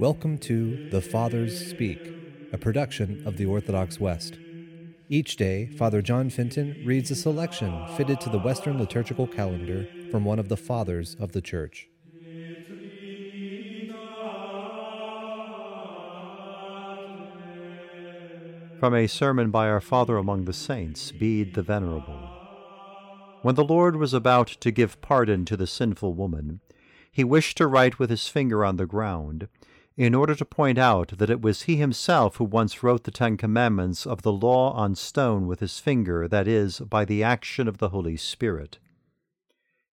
Welcome to The Fathers Speak, a production of the Orthodox West. Each day, Father John Fenton reads a selection fitted to the Western liturgical calendar from one of the Fathers of the Church. From a sermon by our Father among the Saints, Bede the Venerable. When the Lord was about to give pardon to the sinful woman, he wished to write with his finger on the ground, in order to point out that it was he himself who once wrote the Ten Commandments of the law on stone with his finger, that is, by the action of the Holy Spirit.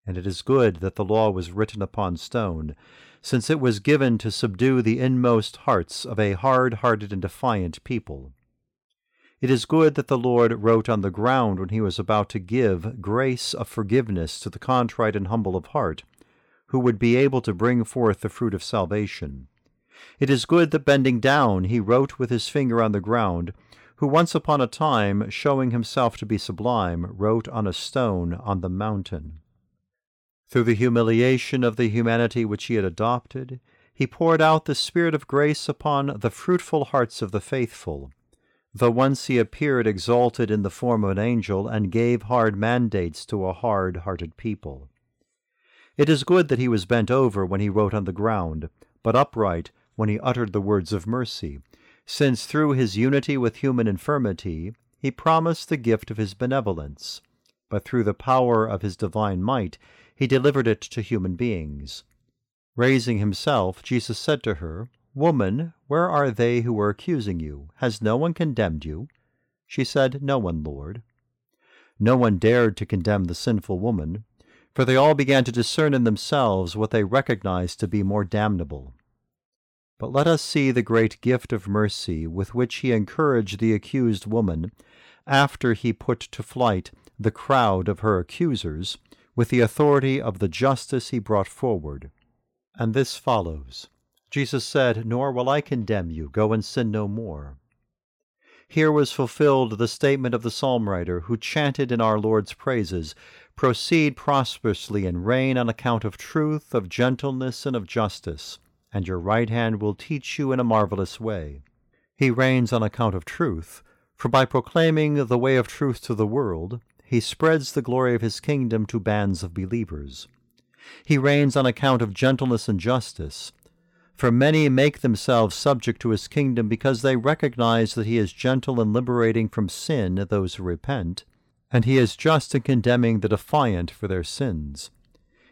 And it is good that the law was written upon stone, since it was given to subdue the inmost hearts of a hard hearted and defiant people. It is good that the Lord wrote on the ground when he was about to give grace of forgiveness to the contrite and humble of heart, who would be able to bring forth the fruit of salvation. It is good that bending down he wrote with his finger on the ground, who once upon a time, showing himself to be sublime, wrote on a stone on the mountain. Through the humiliation of the humanity which he had adopted, he poured out the Spirit of grace upon the fruitful hearts of the faithful though once he appeared exalted in the form of an angel and gave hard mandates to a hard hearted people. It is good that he was bent over when he wrote on the ground, but upright when he uttered the words of mercy, since through his unity with human infirmity he promised the gift of his benevolence, but through the power of his divine might he delivered it to human beings. Raising himself, Jesus said to her, Woman, where are they who were accusing you? Has no one condemned you? She said, No one, Lord. No one dared to condemn the sinful woman, for they all began to discern in themselves what they recognized to be more damnable. But let us see the great gift of mercy with which he encouraged the accused woman after he put to flight the crowd of her accusers with the authority of the justice he brought forward. And this follows. Jesus said, Nor will I condemn you, go and sin no more. Here was fulfilled the statement of the psalm writer who chanted in our Lord's praises, Proceed prosperously and reign on account of truth, of gentleness, and of justice, and your right hand will teach you in a marvelous way. He reigns on account of truth, for by proclaiming the way of truth to the world, he spreads the glory of his kingdom to bands of believers. He reigns on account of gentleness and justice, for many make themselves subject to his kingdom because they recognize that he is gentle in liberating from sin those who repent, and he is just in condemning the defiant for their sins.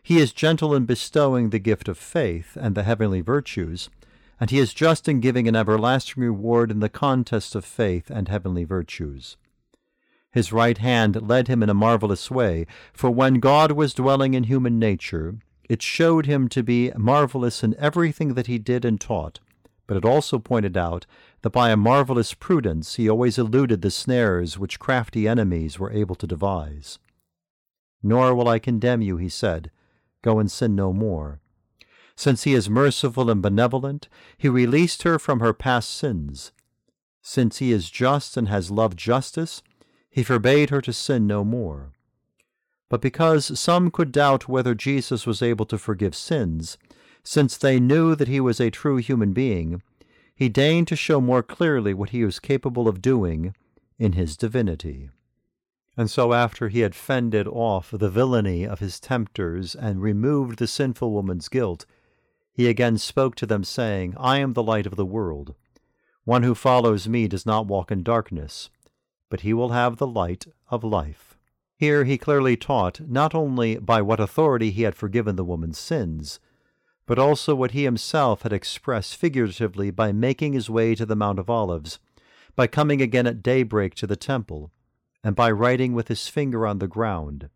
He is gentle in bestowing the gift of faith and the heavenly virtues, and he is just in giving an everlasting reward in the contest of faith and heavenly virtues. His right hand led him in a marvelous way, for when God was dwelling in human nature, it showed him to be marvelous in everything that he did and taught, but it also pointed out that by a marvelous prudence he always eluded the snares which crafty enemies were able to devise. Nor will I condemn you, he said. Go and sin no more. Since he is merciful and benevolent, he released her from her past sins. Since he is just and has loved justice, he forbade her to sin no more. But because some could doubt whether Jesus was able to forgive sins, since they knew that he was a true human being, he deigned to show more clearly what he was capable of doing in his divinity. And so, after he had fended off the villainy of his tempters and removed the sinful woman's guilt, he again spoke to them, saying, I am the light of the world. One who follows me does not walk in darkness, but he will have the light of life. Here he clearly taught not only by what authority he had forgiven the woman's sins, but also what he himself had expressed figuratively by making his way to the Mount of Olives, by coming again at daybreak to the temple, and by writing with his finger on the ground,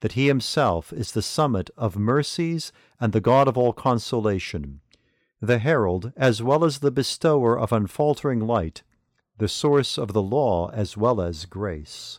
that he himself is the summit of mercies and the God of all consolation, the herald as well as the bestower of unfaltering light, the source of the law as well as grace.